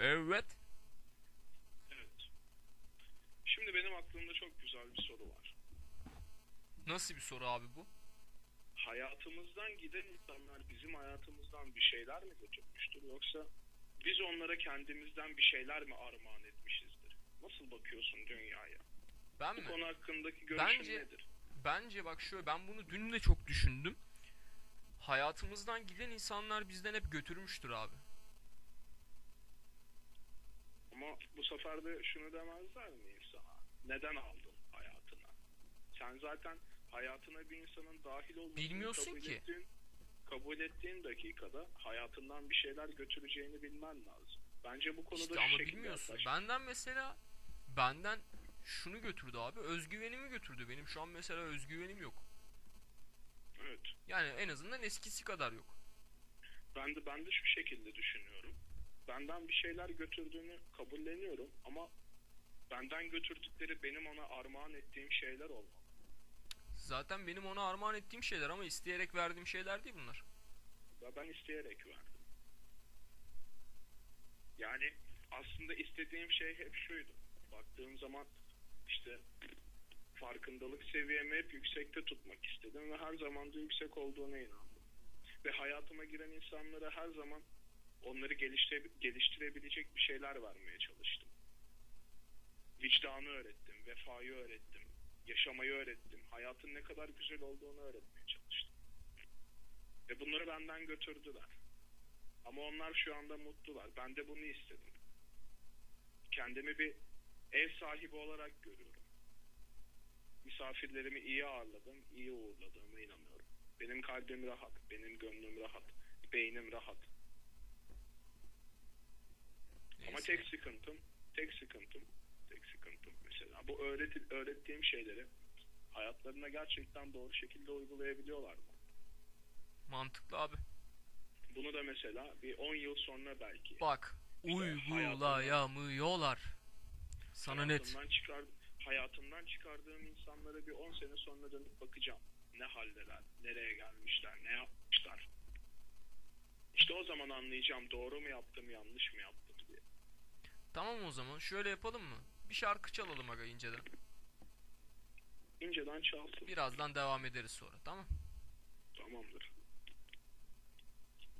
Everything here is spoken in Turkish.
Evet. Evet. Şimdi benim aklımda çok güzel bir soru var. Nasıl bir soru abi bu? Hayatımızdan giden insanlar bizim hayatımızdan bir şeyler mi götürmüştür yoksa biz onlara kendimizden bir şeyler mi armağan etmişizdir? Nasıl bakıyorsun dünyaya? Ben Bu mi? konu hakkındaki görüşün Bence- nedir? Bence bak şöyle ben bunu dün de çok düşündüm. Hayatımızdan giden insanlar bizden hep götürmüştür abi. Ama bu sefer de şunu demezler mi insana? Neden aldın hayatına? Sen zaten hayatına bir insanın dahil olmasını Bilmiyorsun kabul ki. Ettiğin, kabul ettiğin dakikada hayatından bir şeyler götüreceğini bilmen lazım. Bence bu konuda İşte ama bilmiyorsun. yaklaş. Benden mesela benden şunu götürdü abi. Özgüvenimi götürdü. Benim şu an mesela özgüvenim yok. Evet. Yani en azından eskisi kadar yok. Ben de ben de şu şekilde düşünüyorum. Benden bir şeyler götürdüğünü kabulleniyorum ama benden götürdükleri benim ona armağan ettiğim şeyler olmalı. Zaten benim ona armağan ettiğim şeyler ama isteyerek verdiğim şeyler değil bunlar. Ve ben isteyerek verdim. Yani aslında istediğim şey hep şuydu. Baktığım zaman işte farkındalık seviyemi hep yüksekte tutmak istedim ve her zaman da yüksek olduğuna inandım. Ve hayatıma giren insanlara her zaman onları geliştire, geliştirebilecek bir şeyler vermeye çalıştım. Vicdanı öğrettim, vefayı öğrettim, yaşamayı öğrettim, hayatın ne kadar güzel olduğunu öğretmeye çalıştım. Ve bunları benden götürdüler. Ama onlar şu anda mutlular. Ben de bunu istedim. Kendimi bir ev sahibi olarak görüyorum. Misafirlerimi iyi ağırladım, iyi uğurladığıma inanıyorum. Benim kalbim rahat, benim gönlüm rahat, beynim rahat. Ama tek sıkıntım, tek sıkıntım, tek sıkıntım mesela bu öğreti, öğrettiğim şeyleri hayatlarına gerçekten doğru şekilde uygulayabiliyorlar mı? Mantıklı abi. Bunu da mesela bir 10 yıl sonra belki Bak uygulayamıyorlar. Sana net. çıkar hayatımdan çıkardığım insanlara bir 10 sene sonra dönüp bakacağım. Ne haldeler, nereye gelmişler, ne yapmışlar. İşte o zaman anlayacağım doğru mu yaptım, yanlış mı yaptım. Tamam o zaman şöyle yapalım mı? Bir şarkı çalalım aga inceden. İnceden çalsın. Birazdan devam ederiz sonra tamam? Tamamdır.